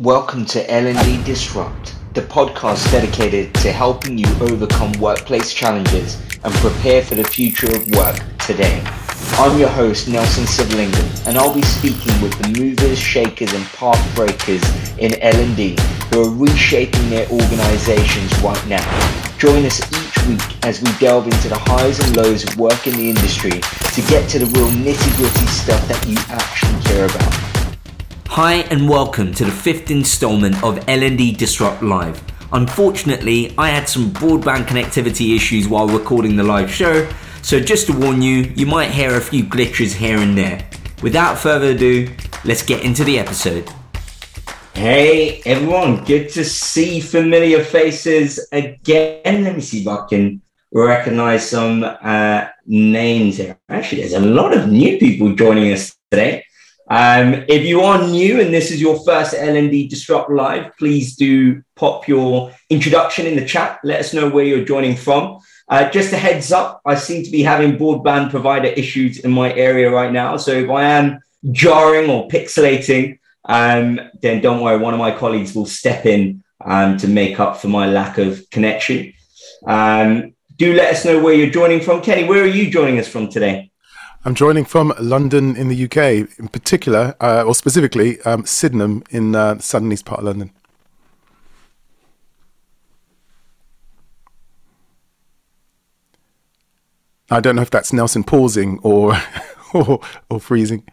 Welcome to L&D Disrupt, the podcast dedicated to helping you overcome workplace challenges and prepare for the future of work today. I'm your host, Nelson Sivalingam, and I'll be speaking with the movers, shakers, and path breakers in L&D who are reshaping their organizations right now. Join us each week as we delve into the highs and lows of work in the industry to get to the real nitty-gritty stuff that you actually care about. Hi and welcome to the fifth installment of L&D Disrupt Live. Unfortunately, I had some broadband connectivity issues while recording the live show, so just to warn you, you might hear a few glitches here and there. Without further ado, let's get into the episode. Hey everyone, good to see familiar faces again. Let me see if I can recognize some uh, names here. Actually, there's a lot of new people joining us today. Um, if you are new and this is your first L&D Disrupt Live, please do pop your introduction in the chat. Let us know where you're joining from. Uh, just a heads up, I seem to be having broadband provider issues in my area right now. So if I am jarring or pixelating, um, then don't worry, one of my colleagues will step in um, to make up for my lack of connection. Um, do let us know where you're joining from. Kenny, where are you joining us from today? I'm joining from London in the UK, in particular, uh, or specifically, um, Sydenham in uh, the southern east part of London. I don't know if that's Nelson pausing or or, or freezing.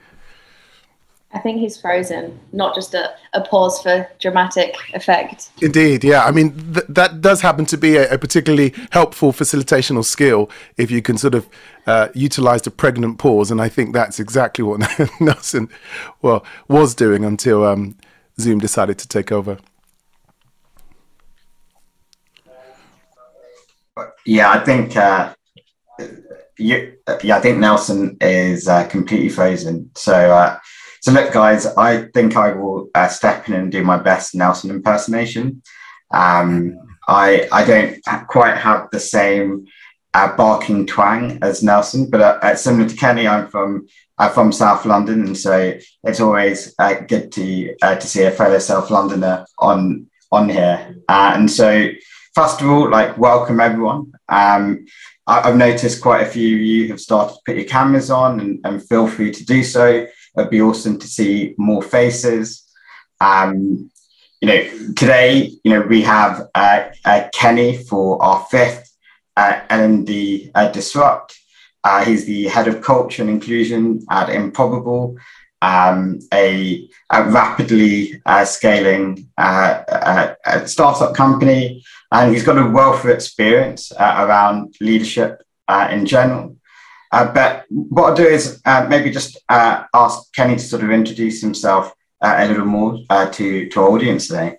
I think he's frozen, not just a, a pause for dramatic effect. Indeed, yeah. I mean, th- that does happen to be a, a, particularly helpful facilitational skill if you can sort of uh, utilize the pregnant pause. And I think that's exactly what Nelson well, was doing until um, Zoom decided to take over. Yeah, I think. Uh, you, yeah, I think Nelson is uh, completely frozen. So, uh, so look, guys, I think I will uh, step in and do my best Nelson impersonation. Um, I I don't quite have the same uh, barking twang as Nelson, but uh, uh similar to Kenny, I'm from I'm from South London, and so it's always uh, good to uh, to see a fellow South Londoner on on here. and so, first of all, like welcome everyone. Um, I've noticed quite a few of you have started to put your cameras on, and, and feel free to do so. It'd be awesome to see more faces. Um, you know, today, you know, we have uh, uh, Kenny for our fifth uh, L&D uh, Disrupt. Uh, he's the head of culture and inclusion at Improbable, um, a, a, rapidly uh, scaling uh, startup company. And he's got a wealth of experience around leadership in general. Uh, but what I'll do is uh, maybe just uh, ask Kenny to sort of introduce himself uh, a little more uh, to, to our audience today.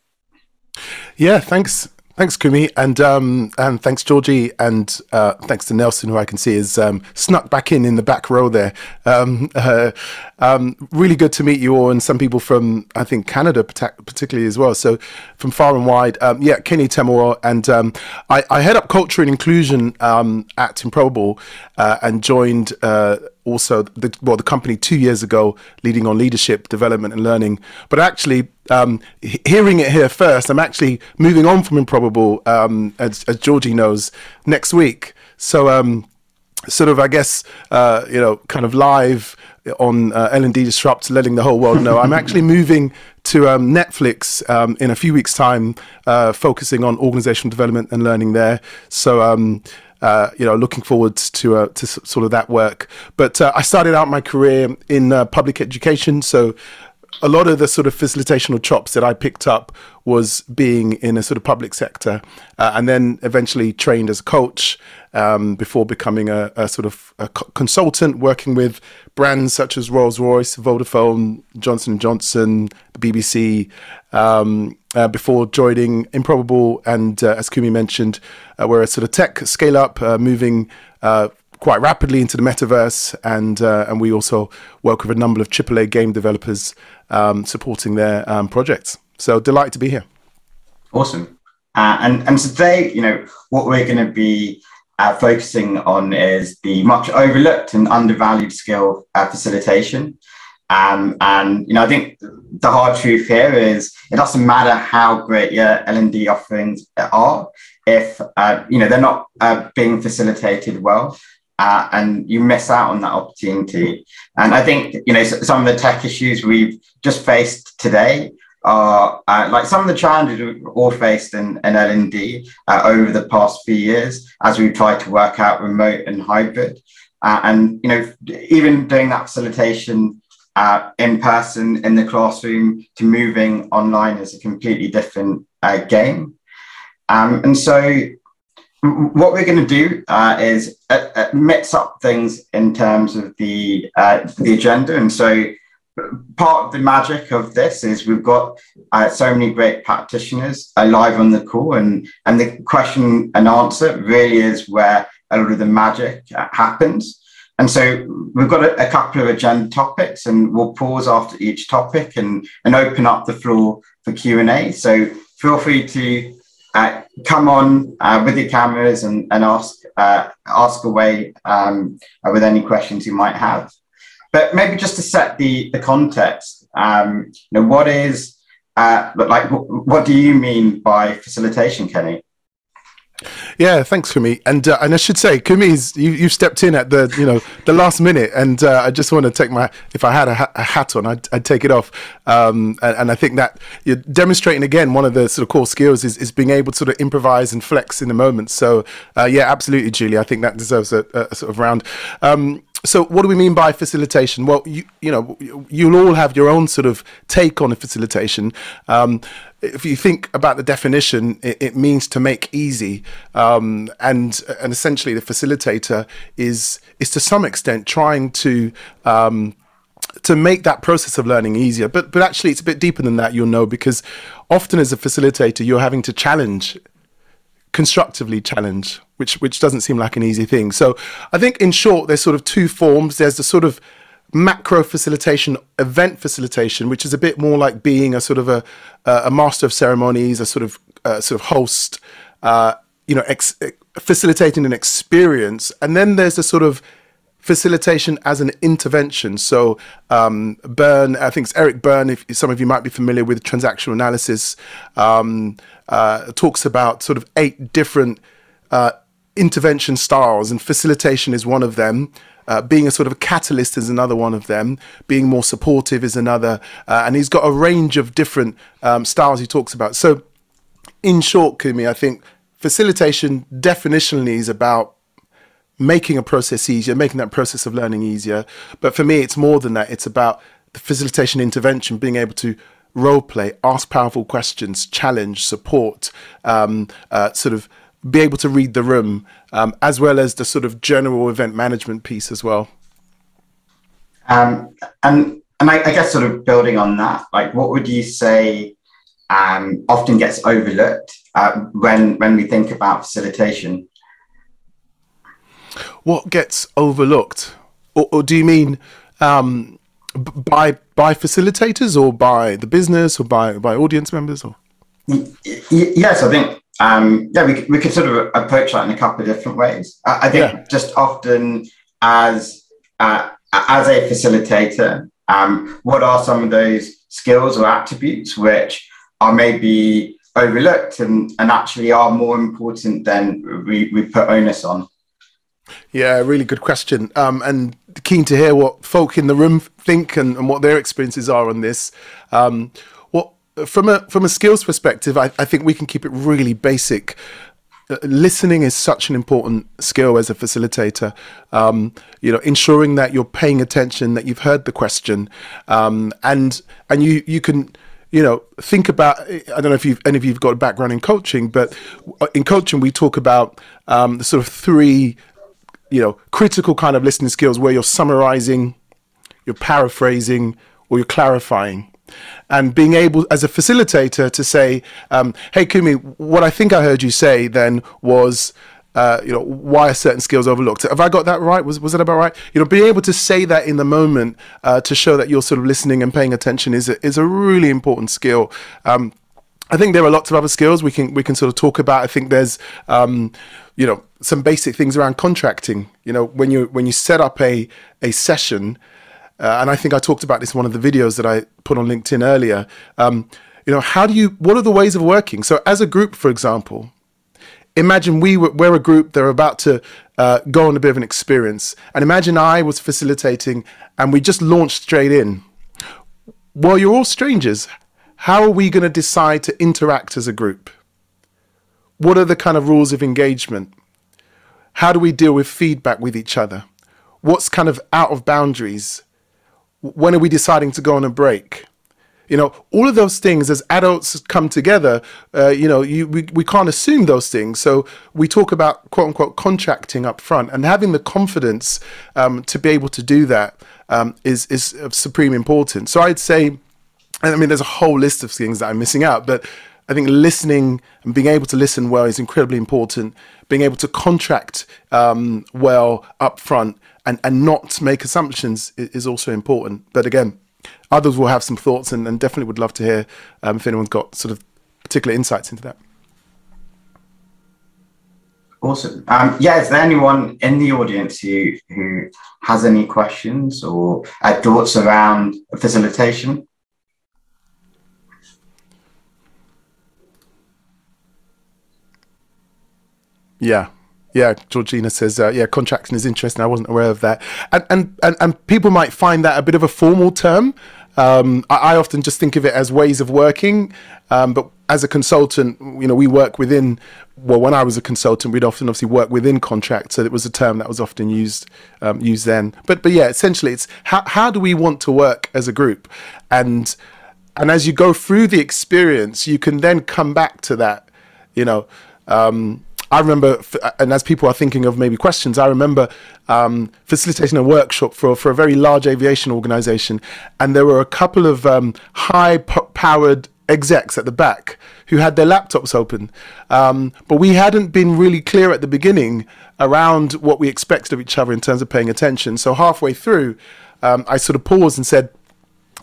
Yeah, thanks. Thanks, Kumi, and um, and thanks, Georgie, and uh, thanks to Nelson, who I can see is um, snuck back in in the back row there. Um, uh, um, really good to meet you all, and some people from I think Canada particularly as well. So from far and wide, um, yeah, Kenny Temowo, and um, I, I, head up culture and inclusion at Improbable, uh, and joined uh, also the, well the company two years ago leading on leadership development and learning but actually um, hearing it here first i'm actually moving on from improbable um, as, as, georgie knows next week so um, sort of i guess uh, you know kind of live on uh, L&D Disrupt, letting the whole world know. I'm actually moving to um, Netflix um, in a few weeks' time, uh, focusing on organizational development and learning there. So, um, uh, you know, looking forward to uh, to sort of that work. But uh, I started out my career in uh, public education, so a lot of the sort of facilitational chops that I picked up was being in a sort of public sector, uh, and then eventually trained as a coach um, before becoming a, a, sort of a consultant, working with brands such as Rolls Royce, Vodafone, Johnson Johnson, BBC, um, uh, before joining Improbable. And uh, as Kumi mentioned, uh, we're a sort of tech scale up, uh, moving uh, quite rapidly into the metaverse, and uh, and we also work with a number of AAA game developers um, supporting their um, projects. So delighted to be here. Awesome. and and today, you know, what we're going to be uh, focusing on is the much overlooked and undervalued skill uh, facilitation. Um, and you know, I think the hard truth here is it doesn't matter how great your L and D offerings are if uh, you know they're not uh, being facilitated well. Uh, and you miss out on that opportunity. And I think you know some of the tech issues we've just faced today are uh, like some of the challenges we've all faced in, in L&D uh, over the past few years as we've tried to work out remote and hybrid. Uh, and, you know, even doing that facilitation uh, in person in the classroom to moving online is a completely different uh, game. Um, and so what we're going to do uh, is mix up things in terms of the, the agenda. And so part of the magic of this is we've got uh, so many great practitioners uh, live on the call. And and the question and answer really is where a lot of the magic uh, happens. And so we've got a, a, couple of agenda topics and we'll pause after each topic and and open up the floor for q&a so feel free to uh, come on uh, with your cameras and, and ask uh, ask away um, with any questions you might have but maybe just to set the the context, um, you know, what is uh, like what do you mean by facilitation, Kenny? Yeah, thanks, Kumi. And uh, and I should say, Kumi's you you stepped in at the you know the last minute, and uh, I just want to take my if I had a, ha- a hat on, I'd, I'd, take it off. Um, and, and, I think that you're demonstrating again one of the sort of core skills is, is being able to sort of improvise and flex in the moment. So uh, yeah, absolutely, Julie. I think that deserves a, a sort of round. Um, so what do we mean by facilitation? Well, you you know you'll all have your own sort of take on facilitation. Um, if you think about the definition, it, it means to make easy, um, and and essentially the facilitator is is to some extent trying to um, to make that process of learning easier. But but actually, it's a bit deeper than that. You'll know because often as a facilitator, you're having to challenge constructively challenge, which which doesn't seem like an easy thing. So I think in short, there's sort of two forms. There's the sort of macro facilitation, event facilitation, which is a bit more like being a sort of a a master of ceremonies, a sort of uh, sort of host, uh, you know, ex- facilitating an experience. And then there's a sort of facilitation as an intervention. So um, Berne, I think it's Eric Berne, if some of you might be familiar with transactional analysis, um, uh, talks about sort of eight different uh, intervention styles, and facilitation is one of them. Uh, being a sort of a catalyst is another one of them. Being more supportive is another, uh, and he's got a range of different um, styles he talks about. So, in short, Kumi, I think facilitation definitionally is about making a process easier, making that process of learning easier. But for me, it's more than that. It's about the facilitation intervention, being able to role play, ask powerful questions, challenge, support, um, uh, sort of be able to read the room, um, as well as the sort of general event management piece as well. Um, and and I, I, guess sort of building on that, like what would you say um, often gets overlooked uh, when when we think about facilitation? What gets overlooked, or, or do you mean um, by by facilitators, or by the business, or by by audience members, or? Yes, I think um, yeah, we, we could sort of approach that in a couple of different ways. I, I think yeah. just often as uh, as a facilitator, um, what are some of those skills or attributes which are maybe overlooked and, and actually are more important than we, we put onus on? Yeah, really good question. Um, and keen to hear what folk in the room think and, and what their experiences are on this. Um, from a from a skills perspective, I, I think we can keep it really basic. Uh, listening is such an important skill as a facilitator. Um, you know, ensuring that you're paying attention, that you've heard the question, um, and and you you can you know, think about. I don't know if you've any of you've got a background in coaching, but in coaching we talk about um, the sort of three you know, critical kind of listening skills where you're summarizing, you're paraphrasing, or you're clarifying. And being able, as a facilitator, to say, um, "Hey, Kumi, what I think I heard you say then was, uh, you know, why are certain skills overlooked? Have I got that right? Was was that about right? You know, being able to say that in the moment uh, to show that you're sort of listening and paying attention is a, is a really important skill. Um, I think there are lots of other skills we can we can sort of talk about. I think there's um, you know some basic things around contracting. You know when you when you set up a a session, uh, and I think I talked about this in one of the videos that I put on LinkedIn earlier. Um, you know, how do you? What are the ways of working? So, as a group, for example, imagine we were, we're a group that are about to uh, go on a bit of an experience, and imagine I was facilitating, and we just launched straight in. Well, you're all strangers. How are we going to decide to interact as a group? What are the kind of rules of engagement? How do we deal with feedback with each other? What's kind of out of boundaries? When are we deciding to go on a break? You know, all of those things as adults come together, uh, you know, you, we, we can't assume those things. So we talk about quote unquote contracting up front and having the confidence um, to be able to do that um, is is of supreme importance. So I'd say, I mean, there's a whole list of things that I'm missing out, but I think listening and being able to listen well is incredibly important. Being able to contract um, well up front and, and not make assumptions is, is, also important. But again, others will have some thoughts and, and definitely would love to hear um, if anyone's got sort of particular insights into that. Awesome. Um, yeah, is there anyone in the audience who who has any questions or uh, thoughts around facilitation? Yeah. Yeah, Georgina says, uh, yeah, contracting is interesting. I wasn't aware of that. And, and, and, and people might find that a bit of a formal term. Um, I, I, often just think of it as ways of working. Um, but as a consultant, you know, we work within, well, when I was a consultant, we'd often obviously work within contracts. So it was a term that was often used, um, used then. But, but yeah, essentially it's how, how do we want to work as a group? And, and as you go through the experience, you can then come back to that, you know, um, I remember, and as people are thinking of maybe questions, I remember um, facilitating a workshop for, for a very large aviation organization, and there were a couple of um, high powered execs at the back who had their laptops open. Um, but we hadn't been really clear at the beginning around what we expected of each other in terms of paying attention. So halfway through, um, I sort of paused and said,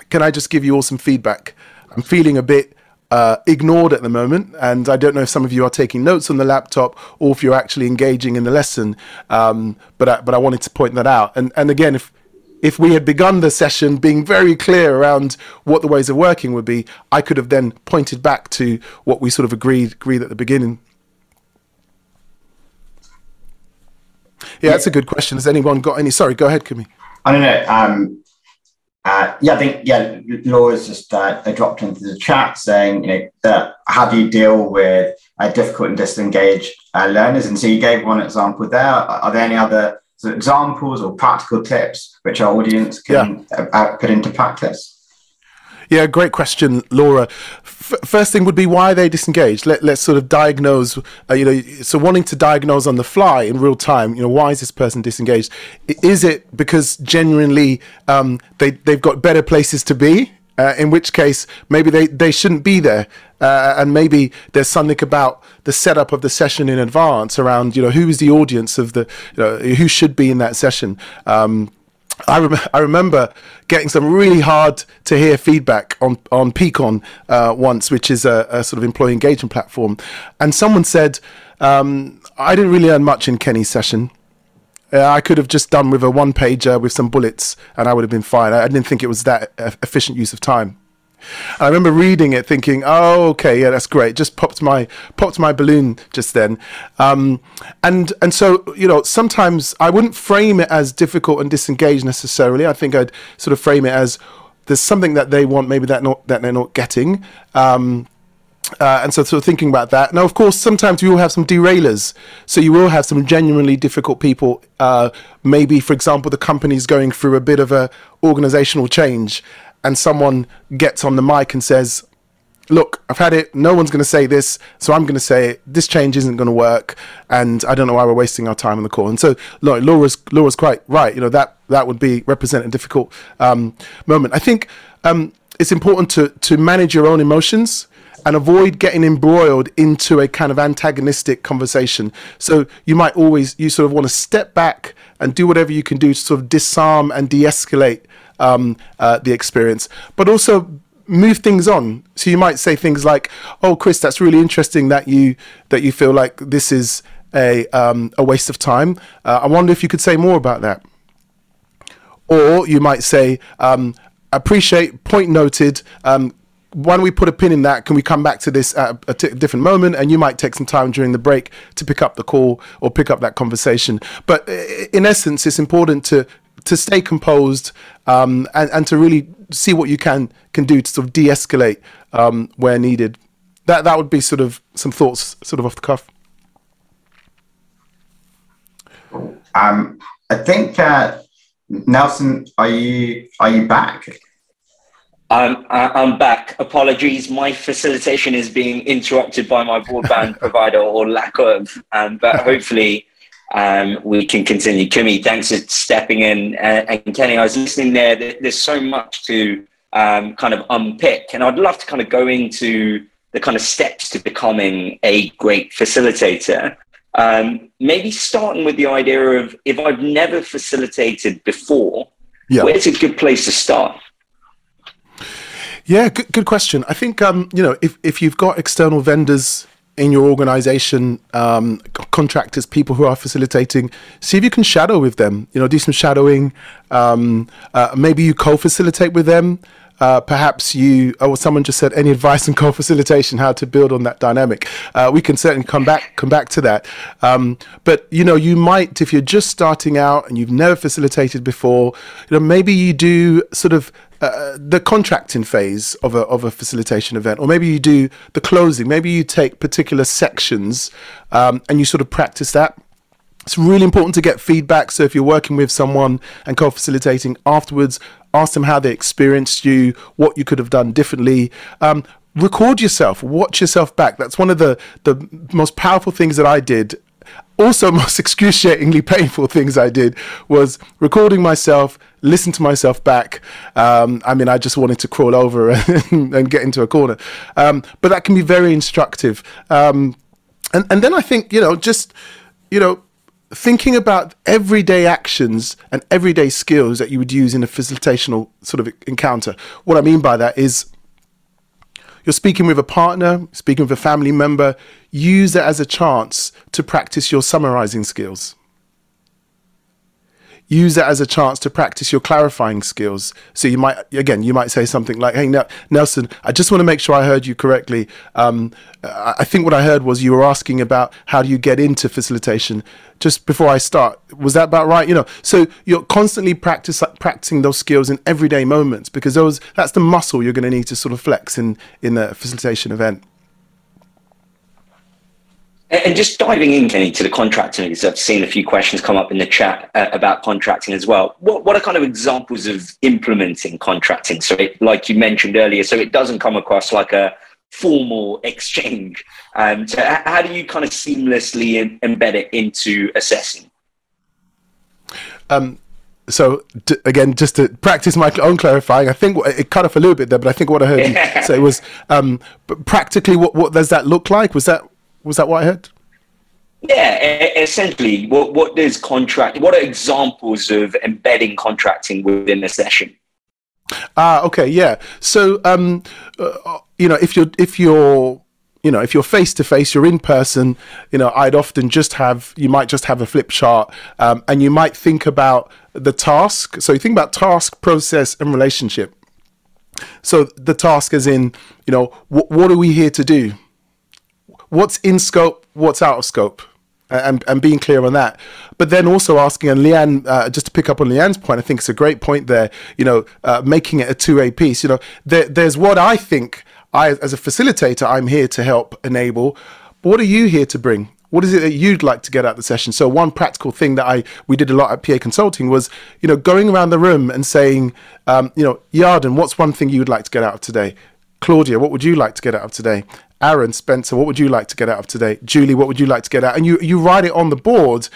Can I just give you all some feedback? I'm feeling a bit uh, ignored at the moment. And I don't know if some of you are taking notes on the laptop or if you're actually engaging in the lesson. Um, but I, but I wanted to point that out. And and again, if if we had begun the session being very clear around what the ways of working would be, I could have then pointed back to what we sort of agreed agreed at the beginning. Yeah, that's a good question. Has anyone got any? Sorry, go ahead, Kumi. I don't know. Um, uh, yeah, I think yeah, Laura's just uh, dropped into the chat saying, you know, that how do you deal with uh, difficult and disengaged uh, learners? And so you gave one example there. Are there any other sort of examples or practical tips which our audience can yeah. Uh, put into practice? Yeah, great question, Laura. F- first thing would be why they disengaged? Let, let's sort of diagnose, uh, you know, so wanting to diagnose on the fly in real time, you know, why is this person disengaged? Is it because genuinely um, they, they've got better places to be? Uh, in which case, maybe they, they shouldn't be there. Uh, and maybe there's something about the setup of the session in advance around, you know, who is the audience of the, you know, who should be in that session. Um, I, rem- I remember getting some really hard to hear feedback on on Peakon uh, once, which is a, a, sort of employee engagement platform, and someone said, um, "I didn't really learn much in Kenny's session. Uh, I could have just done with a one pager with some bullets, and I would have been fine. I, I didn't think it was that efficient use of time." I remember reading it, thinking, "Oh, okay, yeah, that's great." Just popped my popped my balloon just then, um, and and so you know, sometimes I wouldn't frame it as difficult and disengaged necessarily. I think I'd sort of frame it as there's something that they want, maybe that not that they're not getting. Um, uh, and so, sort of thinking about that. Now, of course, sometimes you will have some derailers. So you will have some genuinely difficult people. Uh, maybe, for example, the company's going through a bit of a organizational change, and someone gets on the mic and says, look, I've had it. No one's going to say this, so I'm going to say it. This change isn't going to work, and I don't know why we're wasting our time on the call. And so, look, Laura's Laura's quite right. You know that that would be represent a difficult um, moment. I think um, it's important to to manage your own emotions and avoid getting embroiled into a kind of antagonistic conversation. So you might always you sort of want to step back and do whatever you can do to sort of disarm and de-escalate um, uh, the experience, but also move things on. So you might say things like, "Oh, Chris, that's really interesting that you that you feel like this is a um, a waste of time. Uh, I wonder if you could say more about that." or you might say, um, appreciate, point noted. Um, why don't we put a pin in that? Can we come back to this at a t- different moment? And you might take some time during the break to pick up the call or pick up that conversation. But in essence, it's important to to stay composed um, and, and to really see what you can can do to sort of de-escalate um, where needed. That that would be sort of some thoughts, sort of off the cuff. Um, I think uh, Nelson, are you are you back? I'm I'm back. Apologies, my facilitation is being interrupted by my broadband provider or lack of, um, but hopefully um, we can continue. Kumi, thanks for stepping in, uh, and Kenny, I was listening there. There's so much to um, kind of unpick, and I'd love to kind of go into the kind of steps to becoming a great facilitator. Um, maybe starting with the idea of if I've never facilitated before, yeah. where's a good place to start? Yeah, good, good question. I think um, you know if if you've got external vendors in your organization, um, contractors, people who are facilitating, see if you can shadow with them. You know, do some shadowing. Um, uh, maybe you co-facilitate with them. Uh, perhaps you or oh, someone just said any advice on co-facilitation, how to build on that dynamic. Uh, we can certainly come back come back to that. Um, but you know, you might if you're just starting out and you've never facilitated before, you know, maybe you do sort of uh, the contracting phase of a of a facilitation event, or maybe you do the closing. Maybe you take particular sections um, and you sort of practice that. It's really important to get feedback. So if you're working with someone and co-facilitating afterwards, ask them how they experienced you, what you could have done differently. Um, record yourself, watch yourself back. That's one of the the most powerful things that I did. Also, most excruciatingly painful things I did was recording myself, listen to myself back. Um, I mean, I just wanted to crawl over and, and get into a corner. Um, but that can be very instructive. Um, and and then I think you know just you know thinking about everyday actions and everyday skills that you would use in a facilitational sort of encounter. What I mean by that is you're speaking with a partner, speaking with a family member, use it as a chance to practice your summarizing skills use it as a chance to practice your clarifying skills. So you might, again, you might say something like, "Hey, Nelson, I just want to make sure I heard you correctly. Um, I think what I heard was you were asking about how do you get into facilitation. Just before I start, was that about right? You know, so you're constantly practice practicing those skills in everyday moments because those that's the muscle you're going to need to sort of flex in in a facilitation event. And just diving in, Kenny, to the contracting, because I've seen a few questions come up in the chat uh, about contracting as well. What, what are kind of examples of implementing contracting? So, it, like you mentioned earlier, so it doesn't come across like a formal exchange. Um, so, how do you kind of seamlessly in, embed it into assessing? Um, so d- again, just to practice my own clarifying, I think it cut off a little bit there, but I think what I heard you say was um, practically what, what does that look like? Was that was that what I heard? Yeah, essentially, what what does contract? What are examples of embedding contracting within a session? Ah, okay, yeah. So, um, uh, you know, if you're if you're you know, if you're face to face, you're in person, you know, I'd often just have, you might just have a flip chart um, and you might think about the task. So you think about task, process, and relationship. So the task is in, you know, wh- what are we here to do? What's in scope, what's out of scope, and and being clear on that. But then also asking, and Leanne, uh, just to pick up on Leanne's point, I think it's a great point there. You know, uh, making it a two-way piece. You know, there, there's what I think I, as a facilitator, I'm here to help enable. But what are you here to bring? What is it that you'd like to get out of the session? So one practical thing that I we did a lot at PA Consulting was, you know, going around the room and saying, um, you know, Yarden, what's one thing you would like to get out of today? Claudia, what would you like to get out of today? Aaron, Spencer, what would you like to get out of today? Julie, what would you like to get out? And you, you write it on the board.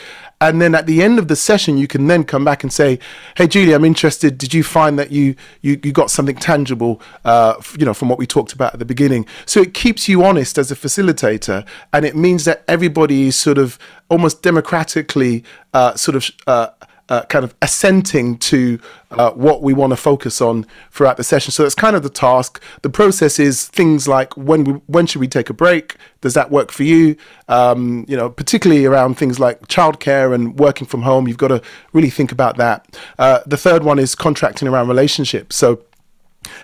And then at the end of the session, you can then come back and say, Hey, Julie, I'm interested. Did you find that you, you, you got something tangible, uh, you know, from what we talked about at the beginning? So it keeps you honest as a facilitator. And it means that everybody is sort of almost democratically uh, sort of uh, uh, kind of assenting to uh, what we want to focus on throughout the session. So that's kind of the task. The process is things like when we, when should we take a break? Does that work for you? Um, you know, particularly around things like childcare and working from home. You've got to really think about that. Uh, the third one is contracting around relationships. So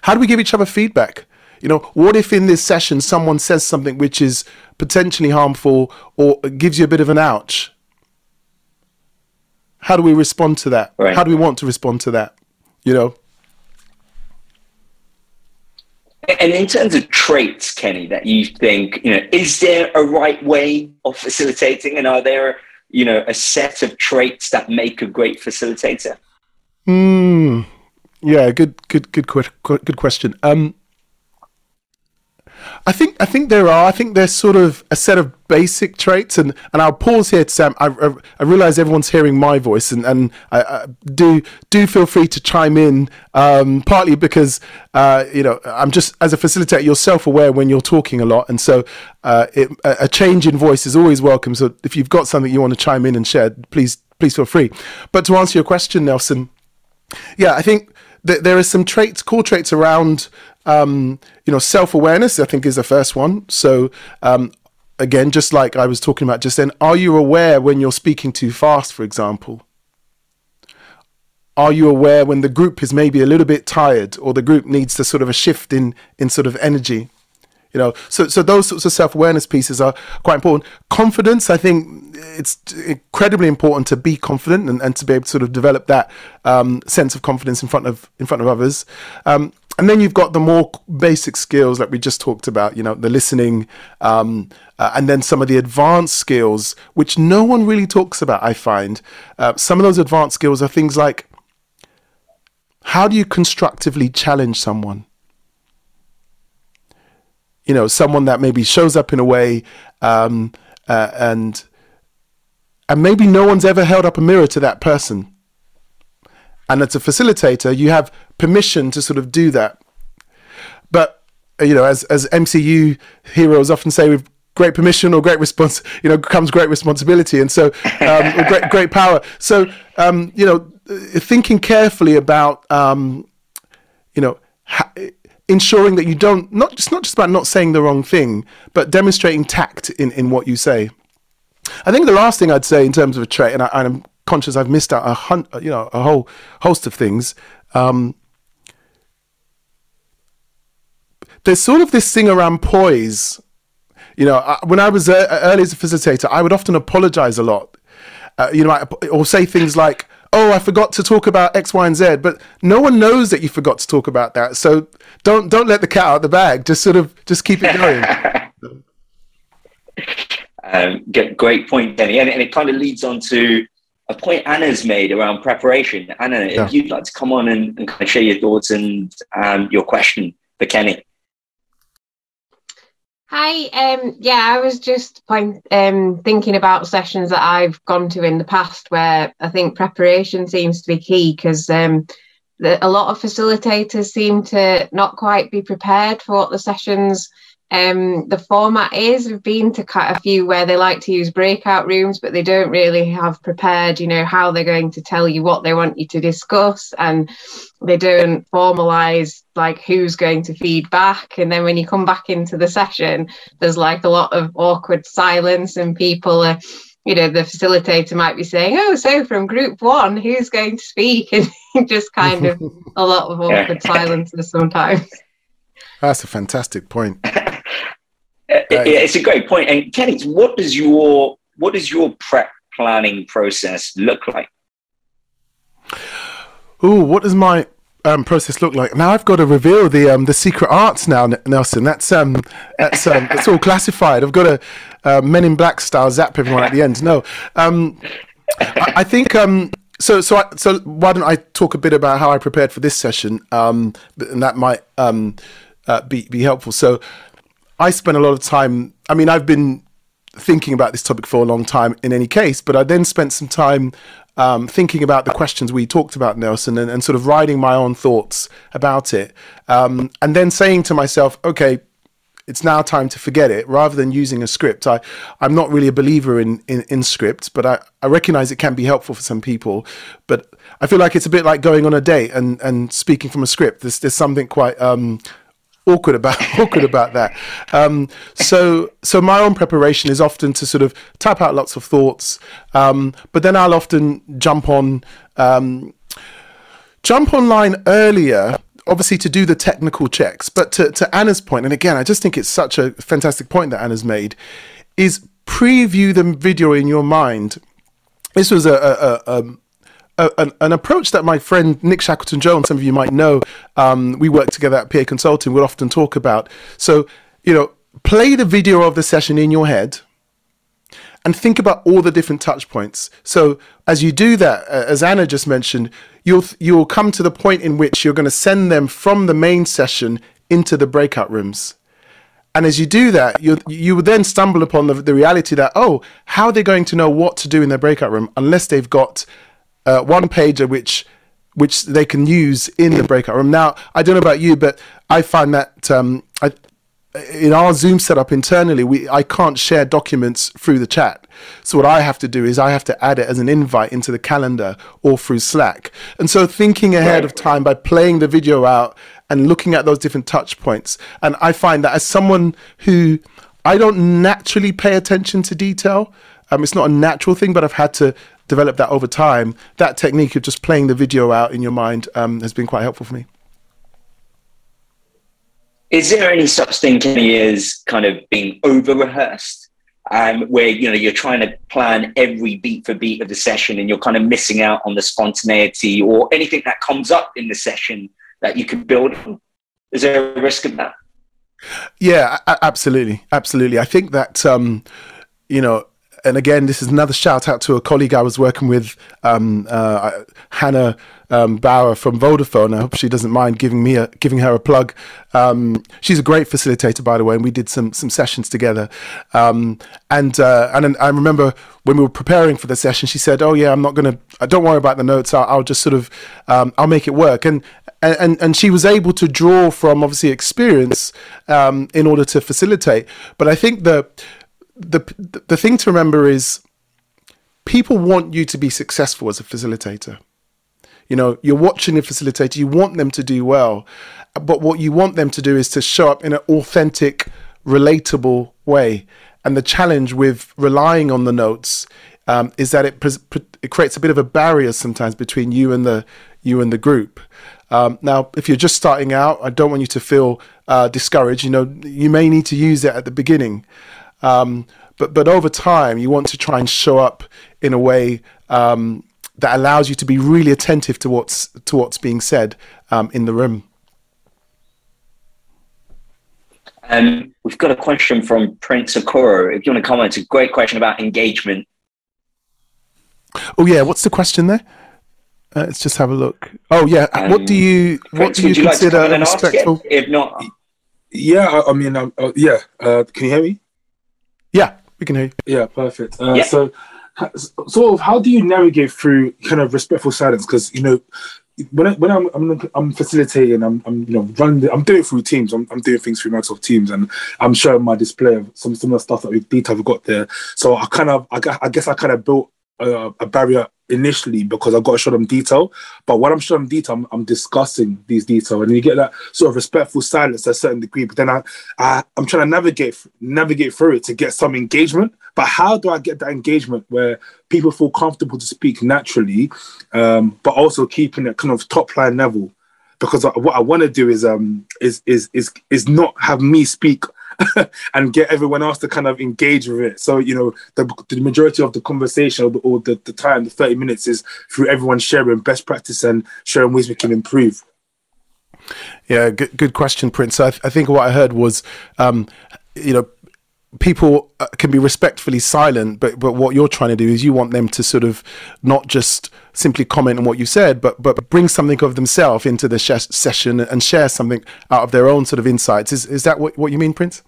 how do we give each other feedback? You know, what if in this session someone says something which is potentially harmful or gives you a bit of an ouch? How do we respond to that? Right. How do we want to respond to that? You know? And in terms of traits, Kenny, that you think, you know, is there a right way of facilitating? And are there, you know, a set of traits that make a great facilitator? Hmm. Yeah, good, good, good, good question. Um, I think I think there are. I think there's sort of a set of basic traits, and, and I'll pause here, Sam. I, I, I realize everyone's hearing my voice, and and I, I do do feel free to chime in. Um, partly because uh, you know I'm just as a facilitator, you're self-aware when you're talking a lot, and so uh, it, a change in voice is always welcome. So if you've got something you want to chime in and share, please please feel free. But to answer your question, Nelson, yeah, I think that there are some traits, core traits around um, you know, self awareness, I think, is the first one. So, um, again, just like I was talking about just then, are you aware when you're speaking too fast, for example? Are you aware when the group is maybe a little bit tired or the group needs to sort of a shift in, in sort of energy? You know, so so those sorts of self awareness pieces are quite important. Confidence, I think, it's incredibly important to be confident and, and to be able to sort of develop that um, sense of confidence in front of in front of others. Um, and then you've got the more basic skills that we just talked about. You know, the listening, um, uh, and then some of the advanced skills, which no one really talks about. I find uh, some of those advanced skills are things like how do you constructively challenge someone you know someone that maybe shows up in a way um, uh, and and maybe no one's ever held up a mirror to that person. And as a facilitator you have permission to sort of do that. But you know as as mcu heroes often say with great permission or great response you know comes great responsibility. And so um, great great power. So um, you know thinking carefully about um, you know ha- ensuring that you don't not just not just about not saying the wrong thing, but demonstrating tact in in what you say. I think the last thing I'd say in terms of a trait, and, I, am conscious I've missed out a hun- you know a whole host of things. Um, there's sort of this thing around poise. You know, I, when I was uh, early as a facilitator, I would often apologize a lot. Uh, you know, or say things like, oh, I forgot to talk about X, Y, and Z. But no one knows that you forgot to talk about that. So don't don't let the cat out of the bag. Just sort of just keep it going. um, great point, Kenny, and, and, it kind of leads on to a point Anna's made around preparation. Anna, yeah. if you'd like to come on and, and kind of share your thoughts and um, your question for Kenny. Hi. Um, yeah, I was just point, um, thinking about sessions that I've gone to in the past where I think preparation seems to be key because um, a lot of facilitators seem to not quite be prepared for what the sessions um, the format is. We've been to quite a few where they like to use breakout rooms, but they don't really have prepared, you know, how they're going to tell you what they want you to discuss, and they don't formalize like who's going to feed back. And then when you come back into the session, there's like a lot of awkward silence, and people are you know, the facilitator might be saying, "Oh, so from group one, who's going to speak?" And just kind of a lot of awkward silences sometimes. That's a fantastic point. it's a great point. And Kenny, what does your what does your prep planning process look like? Oh, what does my um, process look like? Now I've got to reveal the um, the secret arts now, Nelson. That's um, that's um, it's all classified. I've got to uh, Men in Black style zap everyone at the end. No, um, I, I think um, so. So I, so why don't I talk a bit about how I prepared for this session, um, and that might um, uh, be be helpful. So I spent a lot of time. I mean, I've been thinking about this topic for a long time in any case, but I then spent some time um, thinking about the questions we talked about, Nelson, and, and sort of writing my own thoughts about it. Um, and then saying to myself, okay, it's now time to forget it rather than using a script. I, I'm not really a believer in, in, in scripts, but I, I recognize it can be helpful for some people. But I feel like it's a bit like going on a date and, and speaking from a script. There's, there's something quite um, awkward about awkward about that. Um, so so my own preparation is often to sort of type out lots of thoughts, um, but then I'll often jump on um, jump online earlier. Obviously, to do the technical checks, but to, to Anna's point, and again, I just think it's such a fantastic point that Anna's made, is preview the video in your mind. This was a, a, a, an, an, approach that my friend Nick Shackleton Jones, some of you might know, um, we work together at PA Consulting, we'll often talk about. So, you know, play the video of the session in your head and think about all the different touch points. So, as you do that, uh, as Anna just mentioned, you'll you'll come to the point in which you're going to send them from the main session into the breakout rooms. And as you do that, you you would then stumble upon the, the reality that oh, how are they going to know what to do in their breakout room unless they've got uh, one pager which which they can use in the breakout room. Now, I don't know about you, but I find that um, I, in our Zoom setup internally, we I can't share documents through the chat. So what I have to do is I have to add it as an invite into the calendar or through Slack. And so thinking ahead of time by playing the video out and looking at those different touch points. And I find that as someone who I don't naturally pay attention to detail, um, it's not a natural thing, but I've had to develop that over time. That technique of just playing the video out in your mind um, has been quite helpful for me. Is there any such thing, Kenny, as kind of being over rehearsed? Um, where you know you're trying to plan every beat for beat of the session and you're kind of missing out on the spontaneity or anything that comes up in the session that you could build on. Is there a risk of that? Yeah, absolutely, absolutely. I think that um, you know and again, this is another shout out to a colleague I was working with, um, uh, Hannah um, Bauer from Vodafone. I hope she doesn't mind giving me a giving her a plug. Um, she's a great facilitator, by the way, and we did some some sessions together. Um, and uh, and I remember when we were preparing for the session, she said, "Oh yeah, I'm not gonna. Don't worry about the notes. I'll, I'll just sort of um, I'll make it work." And and and she was able to draw from obviously experience um, in order to facilitate. But I think the the the thing to remember is people want you to be successful as a facilitator. You know, you're watching a facilitator, you want them to do well, but what you want them to do is to show up in an authentic, relatable way. And the challenge with relying on the notes um, is that it, it creates a bit of a barrier sometimes between you and the you and the group. Um, now, if you're just starting out, I don't want you to feel uh, discouraged. You know, you may need to use it at the beginning, um, but but over time, you want to try and show up in a way um, that allows you to be really attentive to what's to what's being said um, in the room. Um, we've got a question from Prince Okoro. If you want to comment, it's a great question about engagement. Oh yeah, what's the question there? Uh, let's just have a look. Oh yeah, um, what do you what do you, you consider like respectful? If not, yeah, I, I mean, uh, uh, yeah. Uh, can you hear me? Yeah, we can hear you. Yeah, perfect. Uh, yeah. So, sort of, how do you navigate through kind of respectful silence? Because you know, when I, when I'm, I'm I'm facilitating, I'm I'm you know running, the, I'm doing it through Teams. I'm, I'm doing things through Microsoft Teams, and I'm showing my display of some similar stuff that we detail we've got there. So I kind of I, I guess I kind of built a, a barrier initially because I've got to show them detail. But when I'm showing them detail, I'm, I'm, discussing these detail, and you get that sort of respectful silence to a certain degree. But then I, I I'm trying to navigate navigate through it to get some engagement. But how do I get that engagement where people feel comfortable to speak naturally, um, but also keeping it kind of top line level? Because what I want to do is um is is is is not have me speak and get everyone else to kind of engage with it. So, you know, the, the majority of the conversation or, the, or the, the time, the 30 minutes is through everyone sharing best practice and sharing ways we can improve. Yeah, good, good question, Prince. I, th- I think what I heard was, um, you know, people uh, can be respectfully silent, but but what you're trying to do is you want them to sort of not just simply comment on what you said, but but bring something of themselves into the sh- session and share something out of their own sort of insights. Is is that what, what you mean, Prince?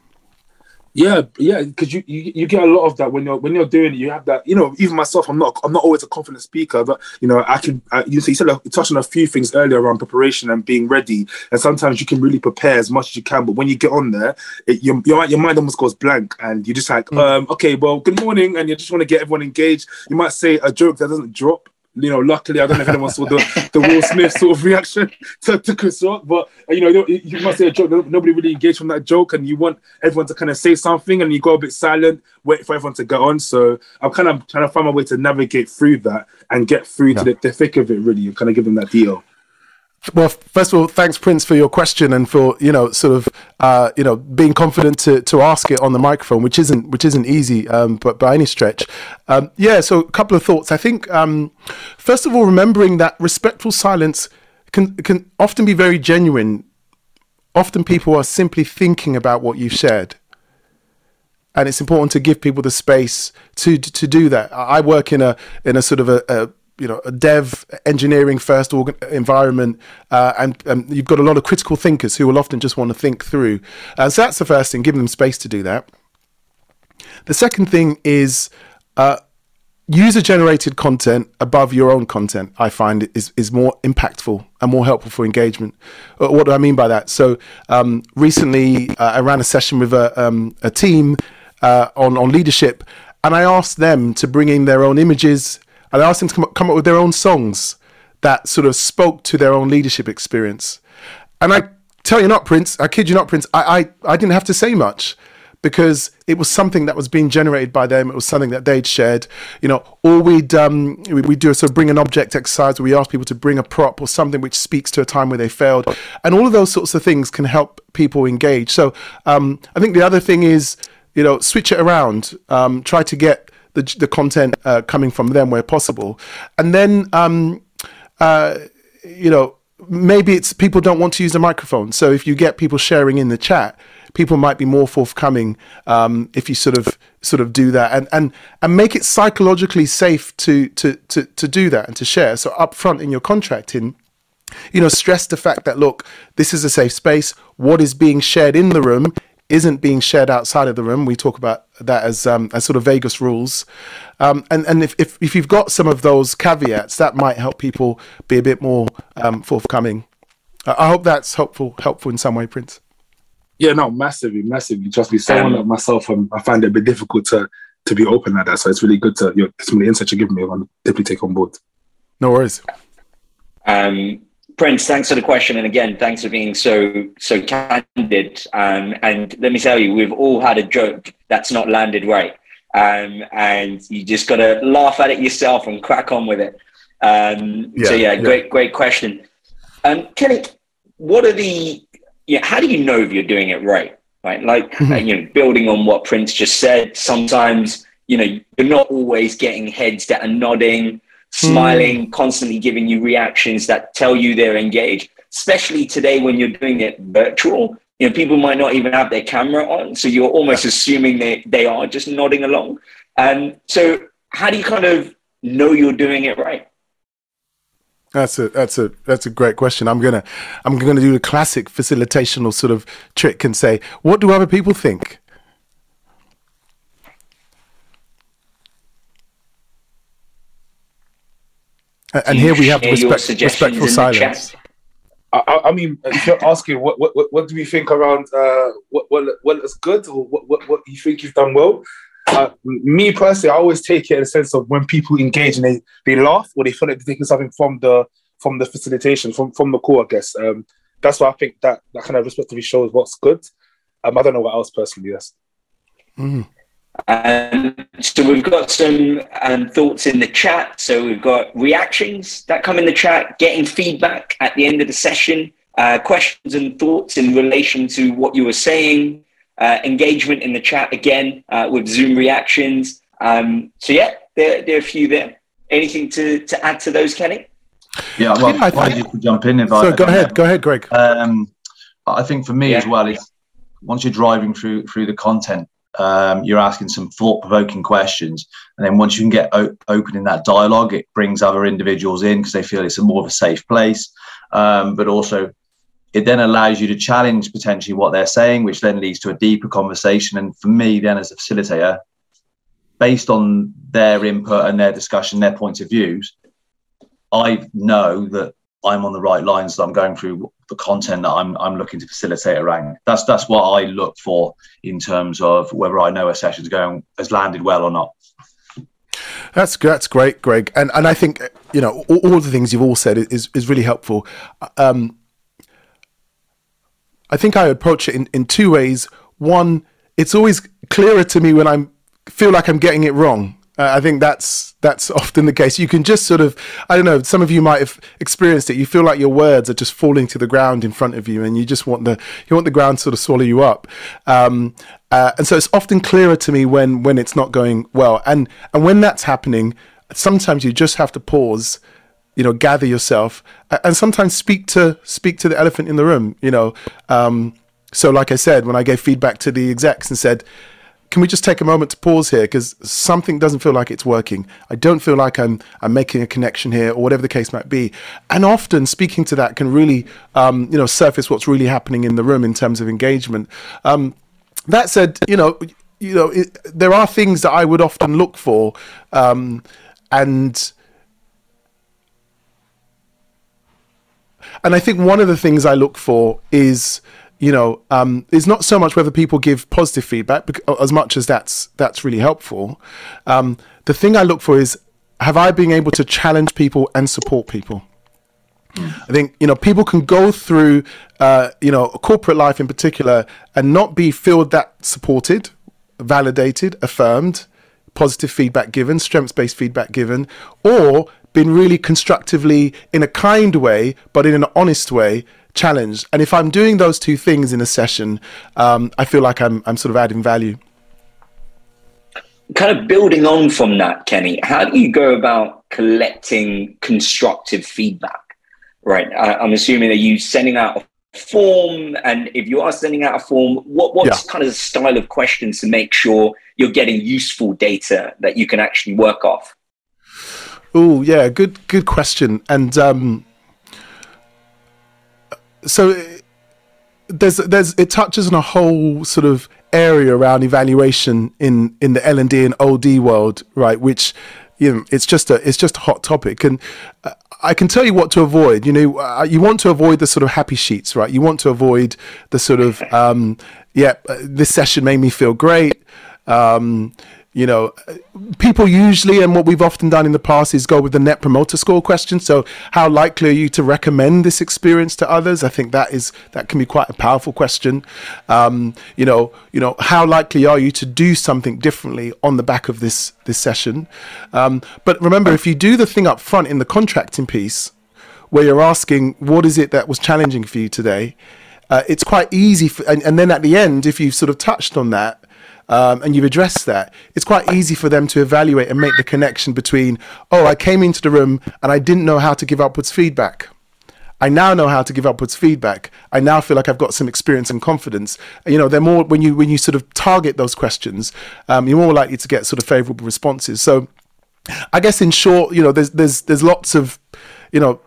Yeah, yeah, because you, you you get a lot of that when you're when you're doing it. You have that, you know. Even myself, I'm not I'm not always a confident speaker, but you know, I can. I, you, you said you touched on a few things earlier around preparation and being ready, and sometimes you can really prepare as much as you can, but when you get on there, it, your your your mind almost goes blank, and you're just like, mm. um, okay, well, good morning, and you just want to get everyone engaged. You might say a joke that doesn't drop, you know, luckily, I don't know if anyone saw the, the Will Smith sort of reaction to, to Chris Rock, but uh, you know, you must say a joke. Nobody really engaged from that joke, and you want everyone to kind of say something, and you go a bit silent, wait for everyone to get on. So I'm kind of trying to find my way to navigate through that and get through yeah. to the, the thick of it, really, and kind of give them that deal. Well, first of all, thanks, Prince, for your question and for you know sort of uh, you know being confident to, to ask it on the microphone, which isn't which isn't easy, um, but by any stretch. Um, yeah. So a couple of thoughts. I think um, first of all, remembering that respectful silence can can often be very genuine. Often people are simply thinking about what you've shared, and it's important to give people the space to to do that. I work in a in a sort of a, a you know a dev engineering first environment uh, and, and, you've got a lot of critical thinkers who will often just want to think through. Uh, so that's the first thing giving them space to do that. The second thing is uh, user generated content above your own content i find is, is more impactful and more helpful for engagement. Uh, what do i mean by that? So um, recently uh, i ran a session with a, um, a team uh, on, on leadership and i asked them to bring in their own images and I asked them to come up, come up with their own songs that sort of spoke to their own leadership experience. And I tell you not, Prince, I kid you not, Prince, I, I, I didn't have to say much because it was something that was being generated by them. It was something that they'd shared, you know, or we'd, um, we, do a sort of bring an object exercise where we ask people to bring a prop or something which speaks to a time where they failed. And all of those sorts of things can help people engage. So um, I think the other thing is, you know, switch it around, um, try to get the, the content uh, coming from them where possible. And then, um, uh, you know, maybe it's people don't want to use a microphone. So if you get people sharing in the chat, people might be more forthcoming um, if you sort of sort of do that and and and make it psychologically safe to to to to do that and to share. So upfront in your contracting, you know, stress the fact that look, this is a safe space. What is being shared in the room isn't being shared outside of the room. We talk about that as um, as sort of Vegas rules, um, and and if, if, if you've got some of those caveats, that might help people be a bit more um, forthcoming. I hope that's helpful helpful in some way, Prince. Yeah, no, massively, massively. Trust me, someone like myself, um, I find it a bit difficult to to be open like that. So it's really good to you know, some of the insights you're giving me. I'm definitely take on board. No worries. Um, Prince, thanks for the question, and again, thanks for being so so candid. Um, and let me tell you, we've all had a joke that's not landed right, um, and you just got to laugh at it yourself and crack on with it. Um, yeah, so yeah, yeah, great great question. Um, Kenny, what are the yeah? How do you know if you're doing it right? Right, like mm-hmm. you know, building on what Prince just said. Sometimes you know you're not always getting heads that are nodding smiling, mm. constantly giving you reactions that tell you they're engaged. Especially today when you're doing it virtual, you know, people might not even have their camera on, so you're almost assuming they they are just nodding along. And um, so, how do you kind of know you're doing it right? That's a that's a that's a great question. I'm gonna I'm gonna do the classic facilitational sort of trick and say, what do other people think? And here we have respect, respectful silence. I, I, mean, if you're asking what, what, what do we think around uh, what, what, what is good or what, what, what you think you've done well? Uh, me personally, I always take it in a sense of when people engage and they, they laugh or they feel like they're taking something from the from the facilitation, from, from the call, I guess. Um, that's why I think that that kind of respectively shows what's good. Um, I don't know what else personally, yes. Mm. Um, so we've got some um, thoughts in the chat. So we've got reactions that come in the chat, getting feedback at the end of the session, uh, questions and thoughts in relation to what you were saying, uh, engagement in the chat again uh, with Zoom reactions. Um, so yeah, there, there are a few there. Anything to, to add to those, Kenny? Yeah, well, yeah, I think, to jump in. If so I, go ahead, go ahead, Greg. Um, I think for me yeah. as well is once you're driving through through the content, um, you're asking some thought-provoking questions, and then once you can get open in that dialogue, it brings other individuals in because they feel it's a more of a safe place. Um, but also, it then allows you to challenge potentially what they're saying, which then leads to a deeper conversation. And for me, then as a facilitator, based on their input and their discussion, their points of views, I know that I'm on the right lines that I'm going through the content that I'm I'm looking to facilitate around. That's that's what I look for in terms of whether I know a session's going has landed well or not. That's that's great, Greg, and and I think you know all, all the things you've all said is is really helpful. Um, I think I approach it in, in two ways. One, it's always clearer to me when I feel like I'm getting it wrong. Uh, I think that's that's often the case. You can just sort of, I don't know. Some of you might have experienced it. You feel like your words are just falling to the ground in front of you, and you just want the you want the ground to sort of swallow you up. Um, uh, and so it's often clearer to me when when it's not going well, and and when that's happening, sometimes you just have to pause you know gather yourself and sometimes speak to speak to the elephant in the room you know um, so like i said when i gave feedback to the execs and said can we just take a moment to pause here? Because something doesn't feel like it's working. I don't feel like i'm i'm making a connection here or whatever the case might be. And often speaking to that can really um, you know surface what's really happening in the room in terms of engagement. Um, that said you know you know it, there are things that i would often look for um, and and I think one of the things I look for is you know um, is not so much whether people give positive feedback as much as that's that's really helpful. Um, the thing I look for is have I been able to challenge people and support people. I think you know people can go through uh, you know corporate life in particular and not be feel that supported, validated, affirmed, positive feedback given, strengths based feedback given, or been really constructively, in a kind way, but in an honest way, challenged. And if I'm doing those two things in a session, um, I feel like I'm, I'm sort of adding value. Kind of building on from that, Kenny, how do you go about collecting constructive feedback? Right. I, I'm assuming that you're sending out a form, and if you are sending out a form, what what's yeah. kind of the style of questions to make sure you're getting useful data that you can actually work off? Oh yeah, good good question. And um, so there's there's it touches on a whole sort of area around evaluation in in the L and D and OD world, right? Which you know it's just a it's just a hot topic and. Uh, I can tell you what to avoid. You know, uh, you want to avoid the sort of happy sheets, right? You want to avoid the sort of, um, yeah, uh, this session made me feel great. Um, you know, people usually, and what we've often done in the past is go with the net promoter score question. So, how likely are you to recommend this experience to others? I think that is that can be quite a powerful question. Um, you know, you know, how likely are you to do something differently on the back of this this session? Um, but remember, if you do the thing up front in the contracting piece, where you're asking what is it that was challenging for you today, uh, it's quite easy. For, and, and then at the end, if you've sort of touched on that um, and you've addressed that, it's quite easy for them to evaluate and make the connection between, oh, I came into the room and I didn't know how to give upwards feedback. I now know how to give upwards feedback. I now feel like I've got some experience and confidence. You know, they're more when you when you sort of target those questions, um, you're more likely to get sort of favourable responses. So, I guess in short, you know, there's there's there's lots of you know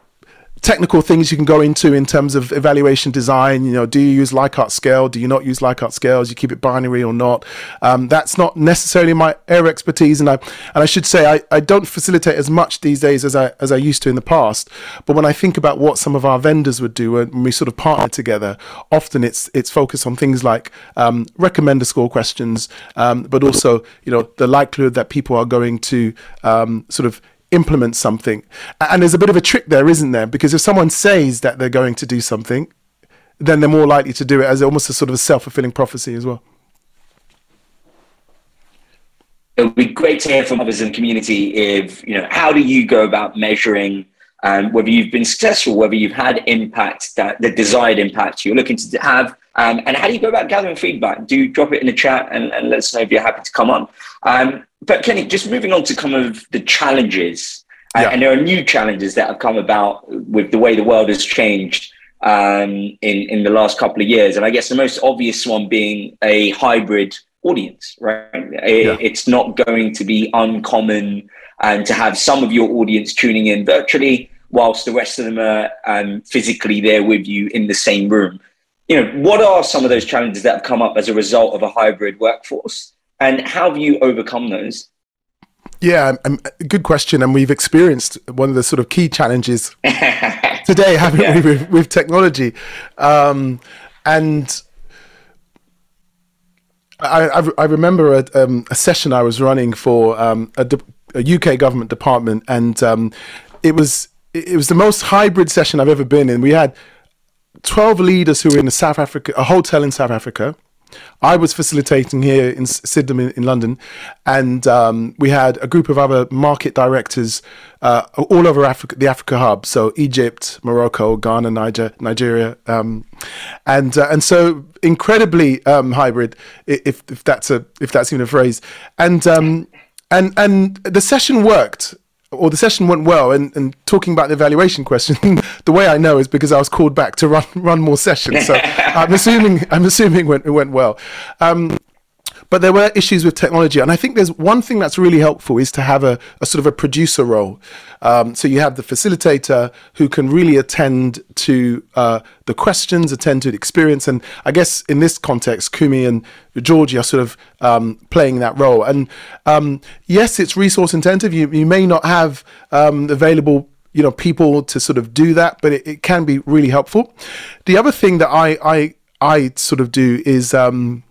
technical things you can go into in terms of evaluation design. You know, do you use Likert scale? Do you not use Likert scales? You keep it binary or not? Um, that's not necessarily my area expertise, and I and I should say I, I don't facilitate as much these days as I as I used to in the past. But when I think about what some of our vendors would do when we sort of partner together, often it's it's focused on things like um, recommender score questions, um, but also you know the likelihood that people are going to um, sort of implement something. And there's a bit of a trick there, isn't there? Because if someone says that they're going to do something, then they're more likely to do it as almost a sort of a self fulfilling prophecy as well. It would be great to hear from others in the community if, you know, how do you go about measuring um, whether you've been successful, whether you've had impact, that the desired impact you're looking to have, um, and how do you go about gathering feedback? Do you drop it in the chat and, and let us know if you're happy to come on. Um, but Kenny, just moving on to kind of the challenges, uh, yeah. and there are new challenges that have come about with the way the world has changed um, in in the last couple of years, and I guess the most obvious one being a hybrid audience. Right, it, yeah. it's not going to be uncommon and to have some of your audience tuning in virtually whilst the rest of them are um, physically there with you in the same room. You know, what are some of those challenges that have come up as a result of a hybrid workforce, and how have you overcome those? Yeah, um, good question. And we've experienced one of the sort of key challenges today, haven't yeah. we, with, with technology? Um, and I, I, I remember a, um, a, session I was running for um, a, a, UK government department, and um, it was it was the most hybrid session I've ever been in. We had twelve leaders who were in a South Africa, a hotel in South Africa. I was facilitating here in Sydenham in, in London, and um, we had a group of other market directors uh, all over Africa, the Africa hub. So Egypt, Morocco, Ghana, Niger, Nigeria, um, and uh, and so incredibly um, hybrid, if if that's a if that's even a phrase, and um, and and the session worked or the session went well and, and talking about the evaluation question the way i know is because i was called back to run run more sessions. So i'm assuming i'm assuming it went, it went well. Um, but there were issues with technology, and I think there's one thing that's really helpful is to have a, a sort of a producer role. Um, so you have the facilitator who can really attend to uh, the questions, attend to the experience, and I guess in this context, Kumi and Georgie are sort of um, playing that role. And um, yes, it's resource intensive. You you may not have um, available you know people to sort of do that, but it, it can be really helpful. The other thing that I I I sort of do is um,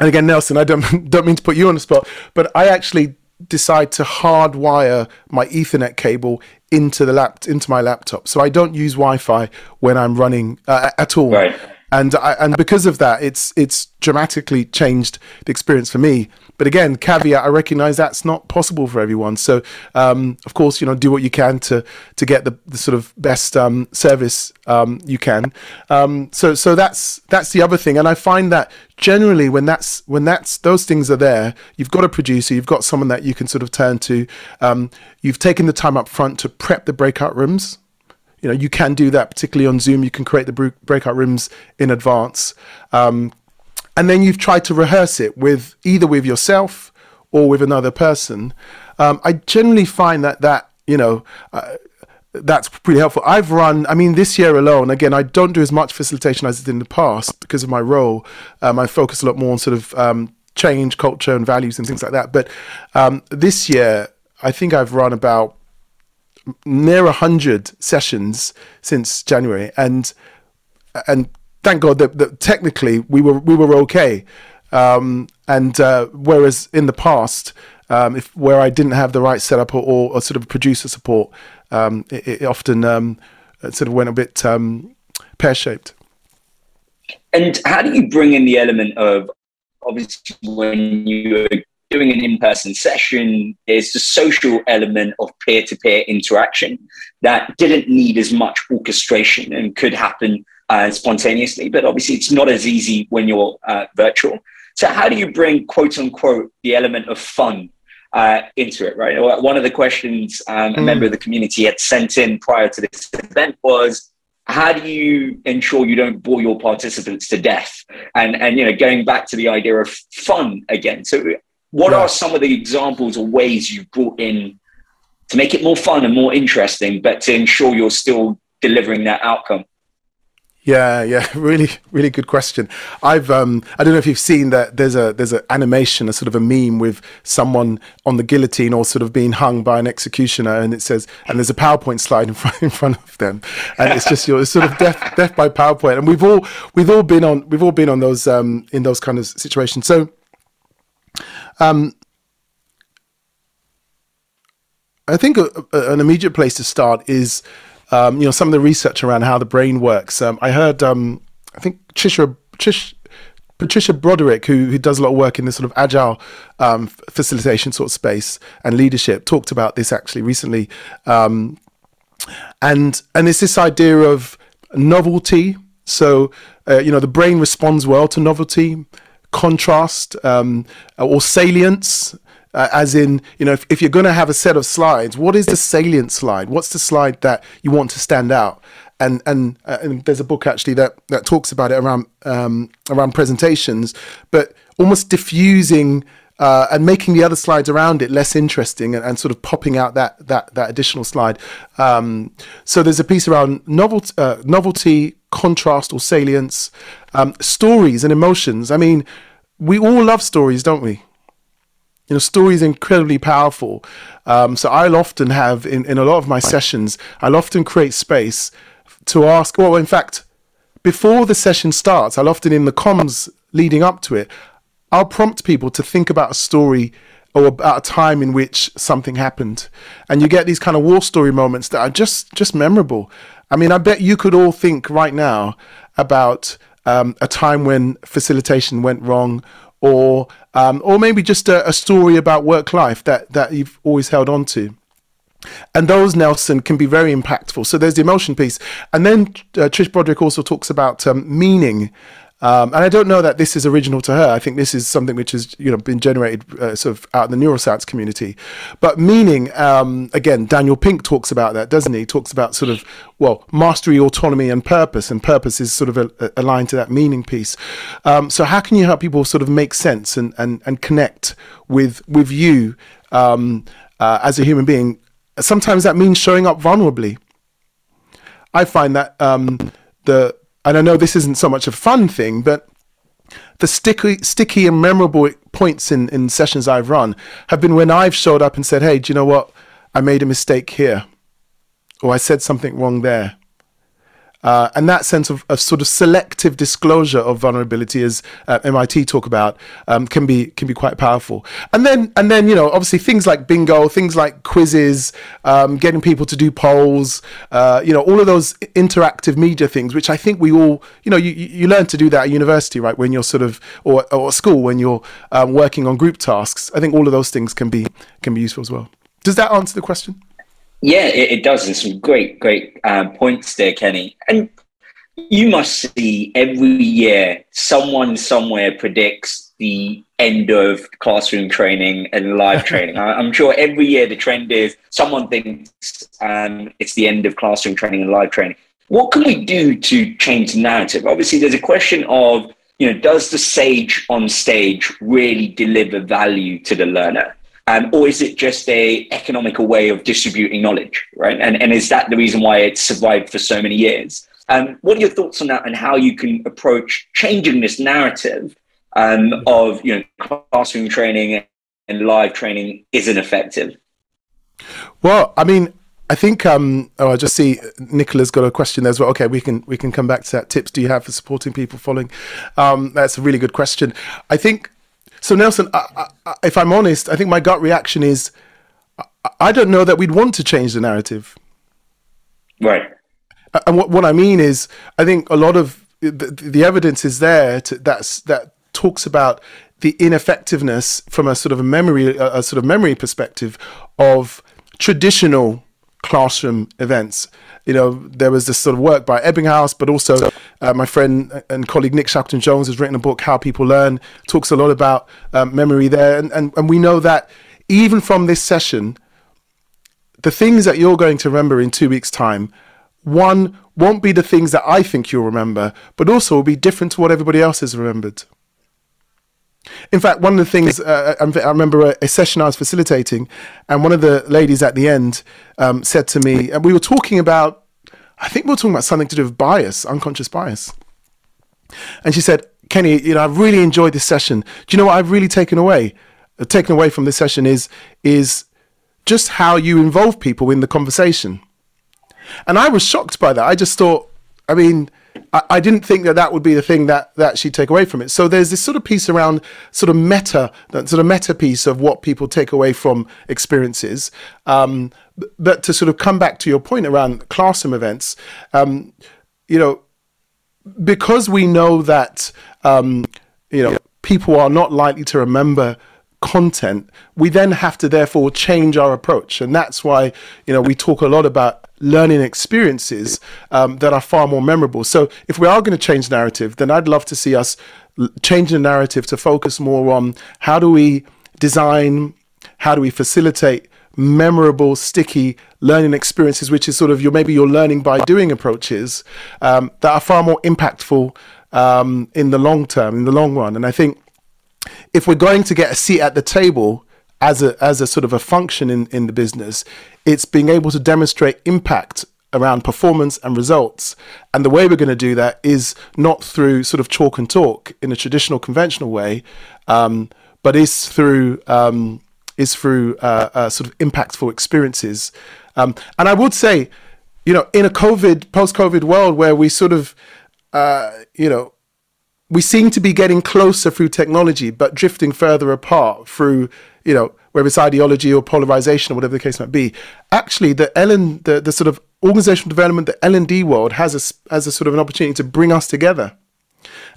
and again, Nelson, I don't don't mean to put you on the spot, but I actually decide to hardwire my Ethernet cable into the lap into my laptop, so I don't use Wi-Fi when I'm running uh, at all. Right. And I, and because of that, it's it's dramatically changed the experience for me. But again, caveat: I recognise that's not possible for everyone. So, um, of course, you know, do what you can to to get the, the sort of best um, service um, you can. Um, so, so that's that's the other thing. And I find that generally, when that's when that's those things are there, you've got a producer, you've got someone that you can sort of turn to. Um, you've taken the time up front to prep the breakout rooms you know you can do that particularly on zoom you can create the breakout rooms in advance um, and then you've tried to rehearse it with either with yourself or with another person. Um, I generally find that that you know. Uh, that's pretty helpful. I've run, I mean, this year alone, again, I don't do as much facilitation as I did in the past because of my role. Um, I focus a lot more on sort of um, change, culture, and values and things like that. But um, this year, I think I've run about near 100 sessions since January. And and thank God that, that technically we were we were okay. Um, and uh, whereas in the past, um, if where I didn't have the right setup or, or, or sort of producer support, um, it, it, often um, it sort of went a bit um, pear shaped. And how do you bring in the element of obviously when you're doing an in-person session, there's the social element of peer-to-peer interaction that didn't need as much orchestration and could happen uh, spontaneously, but obviously it's not as easy when you're uh, virtual. So, how do you bring quote unquote the element of fun uh, into it, right? One of the questions um, a member of the community had sent in prior to this event was, how do you ensure you don't bore your participants to death? And and you know, going back to the idea of fun again. So, what yeah. are some of the examples or ways you've brought in to make it more fun and more interesting, but to ensure you're still delivering that outcome? Yeah, yeah, really, really good question. I've um, I don't know if you've seen that there's a there's an animation, a sort of a meme with someone on the guillotine or sort of being hung by an executioner, and it says, and there's a PowerPoint slide in front in front of them, and it's just your sort of death death by PowerPoint, and we've all we've all been on we've all been on those um, in those kind of situations. So, um, I think a, a, an immediate place to start is um, you know, some of the research around how the brain works. Um, I heard, um, I think Trish, Patricia Broderick, who, who does a lot of work in this sort of agile um, facilitation sort of space and leadership, talked about this actually recently. Um, and and it's this idea of novelty. So uh, you know, the brain responds well to novelty, contrast, um, or salience uh, as in you know if, if you're going to have a set of slides what is the salient slide what's the slide that you want to stand out and and, uh, and there's a book actually that that talks about it around um, around presentations but almost diffusing uh, and making the other slides around it less interesting and, and sort of popping out that that that additional slide. Um, so there's a piece around novelty, uh, novelty contrast or salience, um, stories and emotions. I mean, we all love stories, don't we? You know, stories incredibly powerful. Um, so I'll often have in, in a lot of my sessions, I'll often create space to ask. Well, in fact, before the session starts, I'll often in the comms leading up to it, I'll prompt people to think about a story or about a time in which something happened, and you get these kind of war story moments that are just just memorable. I mean, I bet you could all think right now about um, a time when facilitation went wrong, or um, or maybe just a, a story about work life that that you've always held on to. And those Nelson can be very impactful. So there's the emotion piece, and then uh, Trish Broderick also talks about um, meaning um, and I don't know that this is original to her. I think this is something which has you know been generated uh, sort of out in the neuroscience community. But meaning, um, again, Daniel Pink talks about that, doesn't he? he? Talks about sort of well, mastery, autonomy, and purpose, and purpose is sort of a, a aligned to that meaning piece. Um, so how can you help people sort of make sense and and, and connect with with you um, uh, as a human being? Sometimes that means showing up vulnerably. I find that um, the and I know this isn't so much a fun thing, but the sticky, sticky and memorable points in, in sessions I've run have been when I've showed up and said, hey, do you know what? I made a mistake here, or I said something wrong there. Uh, and that sense of, of, sort of selective disclosure of vulnerability, as uh, MIT talk about, um, can be can be quite powerful. And then and then you know obviously things like bingo, things like quizzes, um, getting people to do polls, uh, you know all of those interactive media things, which I think we all you know you, you learn to do that at university, right? When you're sort of or or school when you're um, working on group tasks. I think all of those things can be can be useful as well. Does that answer the question? Yeah, it, it does. And some great, great um, points there, Kenny. And you must see every year someone somewhere predicts the end of classroom training and live training. I, am sure every year the trend is someone thinks um, it's the end of classroom training and live training. What can we do to change the narrative? Obviously, there's a question of, you know, does the sage on stage really deliver value to the learner? Um, or is it just a economical way of distributing knowledge, right? And, and is that the reason why it's survived for so many years? Um, what are your thoughts on that and how you can approach changing this narrative um, of you know classroom training and live training isn't effective? Well, I mean, I think um, oh, I just see Nicola's got a question there as well. Okay, we can we can come back to that. Tips do you have for supporting people following? Um, that's a really good question. I think so, Nelson. I, I, if I'm honest, I think my gut reaction is I, I don't know that we'd want to change the narrative. Right. And what, what I mean is, I think a lot of the, the evidence is there to, that's that talks about the ineffectiveness from a sort of a memory, a, a sort of memory perspective of traditional classroom events. You know, there was this sort of work by Ebbinghaus, but also uh, my friend and colleague Nick Shackleton Jones has written a book, How People Learn, talks a lot about um, memory there. And, and, and we know that even from this session, the things that you're going to remember in two weeks' time, one won't be the things that I think you'll remember, but also will be different to what everybody else has remembered. In fact, one of the things uh, I remember a, a, session I was facilitating, and one of the ladies at the end um, said to me, and we were talking about, I think we were talking about something to do with bias, unconscious bias. And she said, Kenny, you know, I've really enjoyed this session. Do you know what I've really taken away? Uh, taken away from this session is is just how you involve people in the conversation. And I was shocked by that. I just thought, I mean, I, I, didn't think that that would be the thing that that she'd take away from it. So there's this sort of piece around sort of meta, that sort of meta piece of what people take away from experiences. Um, but to sort of come back to your point around classroom events, um, you know, because we know that um, you know people are not likely to remember content, we then have to therefore change our approach, and that's why you know we talk a lot about learning experiences um, that are far more memorable. So if we are going to change narrative, then I'd love to see us change the narrative to focus more on how do we design, how do we facilitate memorable, sticky learning experiences, which is sort of your maybe your learning by doing approaches um, that are far more impactful um, in the long term, in the long run. And I think if we're going to get a seat at the table as a as a sort of a function in, in the business, it's being able to demonstrate impact around performance and results. And the way we're going to do that is not through sort of chalk and talk in a traditional conventional way, um, but is through um, is through uh, uh, sort of impactful experiences. Um, and I would say, you know, in a COVID post-COVID world where we sort of, uh, you know, we seem to be getting closer through technology, but drifting further apart through, you know, whether it's ideology or polarization or whatever the case might be. Actually, the Ellen, the, the sort of organizational development, the L and D world has a, has a sort of an opportunity to bring us together.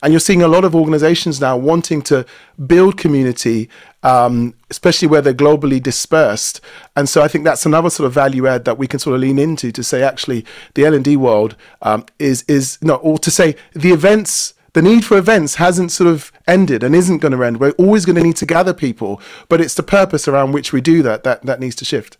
And you're seeing a lot of organizations now wanting to build community, um, especially where they're globally dispersed. And so I think that's another sort of value add that we can sort of lean into to say, actually, the L and D world um, is is no, or to say the events the need for events hasn't sort of ended and isn't going to end. We're always going to need to gather people, but it's the purpose around which we do that that, that needs to shift.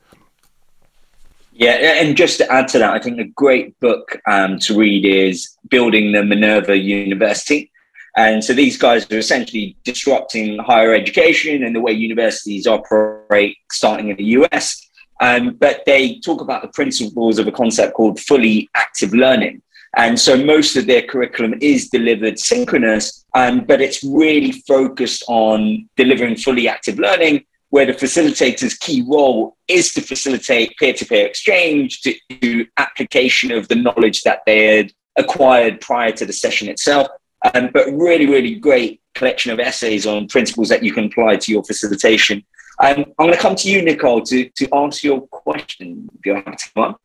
Yeah, and just to add to that, I think a great book um, to read is Building the Minerva University. And so these guys are essentially disrupting higher education and the way universities operate, starting in the US. Um, but they talk about the principles of a concept called fully active learning. And so most of their curriculum is delivered synchronous, um, but it's really focused on delivering fully active learning, where the facilitator's key role is to facilitate peer to peer exchange, to, to, application of the knowledge that they had acquired prior to the session itself. Um, but really, really great collection of essays on principles that you can apply to your facilitation. Um, I'm going to come to you, Nicole, to, to answer your question. If you're happy to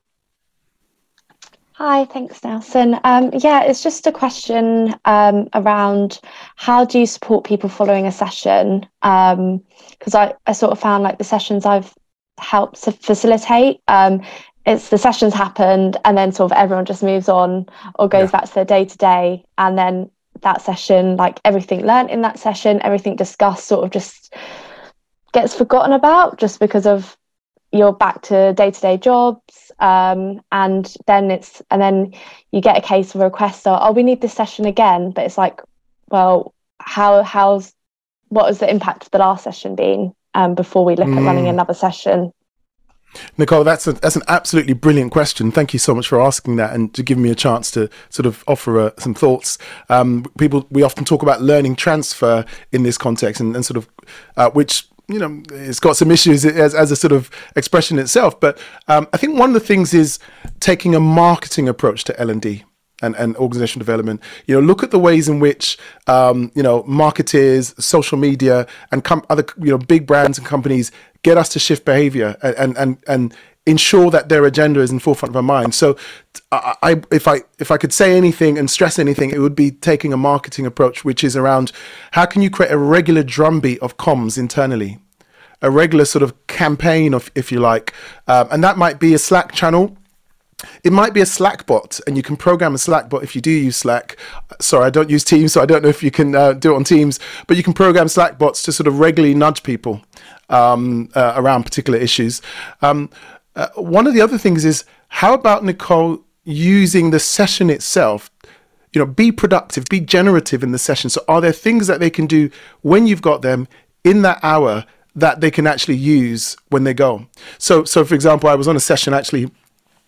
Hi, thanks, Nelson. Um, yeah, it's just a question um, around how do you support people following a session? Because um, I, I sort of found like the sessions I've helped to facilitate, um, it's the sessions happened and then sort of everyone just moves on or goes yeah. back to their day to day. And then that session, like everything learned in that session, everything discussed sort of just gets forgotten about just because of you're back to day to day jobs um, and then it's and then you get a case of a request or oh we need this session again but it's like well how how's what has the impact of the last session been um, before we look mm. at running mm. another session Nicole, that's a, that's an absolutely brilliant question. Thank you so much for asking that and to give me a chance to sort of offer uh, some thoughts. Um, people, we often talk about learning transfer in this context, and, and sort of uh, which you know, it's got some issues as, as a sort of expression itself. But um, I think one of the things is taking a marketing approach to L and D. And, and organizational development. You know, look at the ways in which um, you know marketers, social media, and com- other you know big brands and companies get us to shift behavior and and and ensure that their agenda is in forefront of our mind. So, I, I, if I if I could say anything and stress anything, it would be taking a marketing approach, which is around how can you create a regular drumbeat of comms internally, a regular sort of campaign of, if you like, um, and that might be a Slack channel. It might be a Slack bot, and you can program a Slack bot if you do use Slack. Sorry, I don't use Teams, so I don't know if you can uh, do it on Teams, but you can program Slack bots to sort of regularly nudge people um, uh, around particular issues. Um, uh, one of the other things is how about Nicole using the session itself? You know, be productive, be generative in the session. So, are there things that they can do when you've got them in that hour that they can actually use when they go? So, so for example, I was on a session actually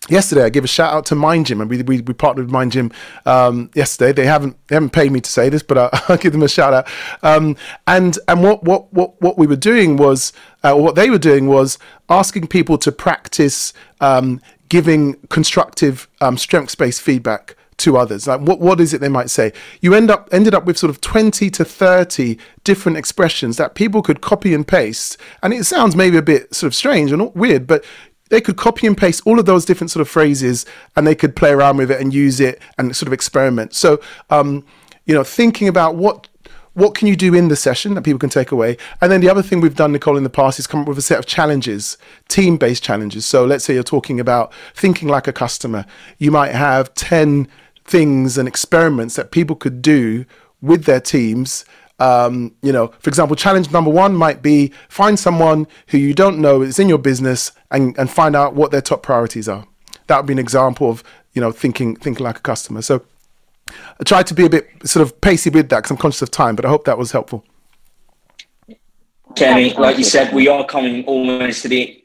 yesterday I give a shout out to MindGym and we, we, we partnered with MindGym um, yesterday. They haven't they haven't paid me to say this but I, will give them a shout out um, and and what what what what we were doing was uh, what they were doing was asking people to practice um, giving constructive um, strengths based feedback to others. Like what what is it they might say? You end up ended up with sort of 20 to 30 different expressions that people could copy and paste. And it sounds maybe a bit sort of strange and weird but they could copy and paste all of those different sort of phrases and they could play around with it and use it and sort of experiment. So, um, you know, thinking about what what can you do in the session that people can take away? And then the other thing we've done, Nicole, in the past is come up with a set of challenges, team based challenges. So let's say you're talking about thinking like a customer. You might have 10 things and experiments that people could do with their teams um, you know, for example, challenge number one might be find someone who you don't know is in your business and, and find out what their top priorities are. That would be an example of, you know, thinking thinking like a customer. So I tried to be a bit sort of pacey with that because I'm conscious of time, but I hope that was helpful. Kenny, like you said, we are coming almost to the.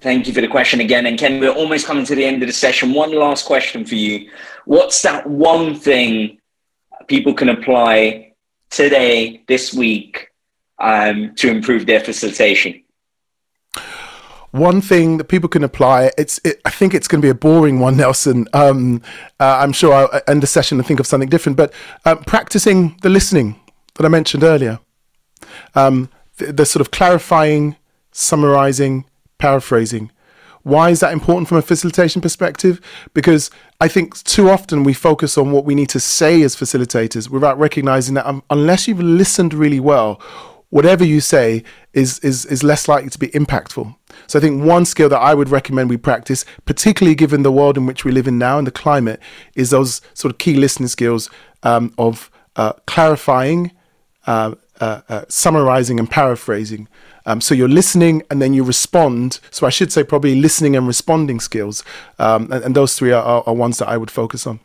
Thank you for the question again. And Ken, we're almost coming to the end of the session. One last question for you. What's that one thing people can apply today, this week, um, to improve their facilitation? one thing that people can apply it's it, i think it's going to be a boring one nelson. Um, uh, i'm sure i'll end the session and think of something different but um, practicing the listening that i mentioned earlier. Um, the, the, sort of clarifying summarizing paraphrasing why is that important from a facilitation perspective because i think too often we focus on what we need to say as facilitators without recognizing that um, unless you've listened really well whatever you say is, is, is less likely to be impactful. So I think one skill that I would recommend we practice, particularly given the world in which we live in now and the climate, is those sort of key listening skills um, of uh, clarifying, uh, uh, uh summarizing, and paraphrasing. Um, so you're listening and then you respond. So I should say probably listening and responding skills. Um, and, and, those three are, are, are ones that I would focus on.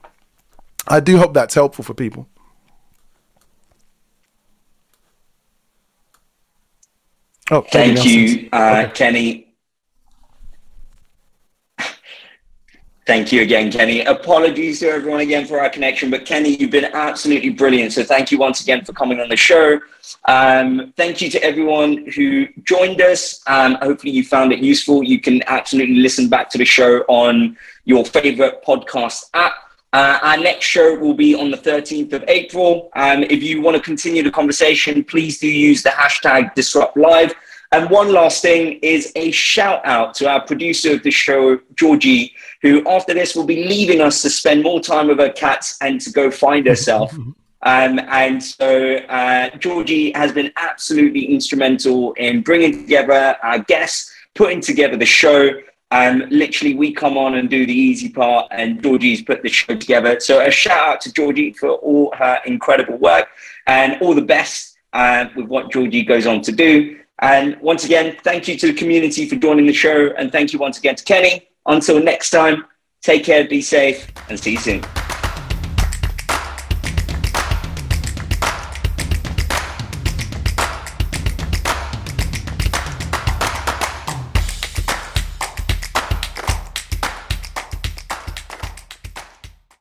I do hope that's helpful for people. Oh, thank you, uh, okay. Kenny. Thank you again, Kenny. Apologies to everyone again for our connection, but Kenny, you've been absolutely brilliant. So thank you once again for coming on the show. Um, thank you to everyone who joined us. Um, hopefully, you found it useful. You can absolutely listen back to the show on your favorite podcast app. Uh, our next show will be on the 13th of April. Um, if you want to continue the conversation, please do use the hashtag Disrupt Live. And one last thing is a shout out to our producer of the show, Georgie, who after this will be leaving us to spend more time with her cats and to go find herself. Um, and so uh, Georgie has been absolutely instrumental in bringing together our guests, putting together the show. Um, literally, we come on and do the easy part, and Georgie's put the show together. So, a shout out to Georgie for all her incredible work and all the best uh, with what Georgie goes on to do. And once again, thank you to the community for joining the show, and thank you once again to Kenny. Until next time, take care, be safe, and see you soon.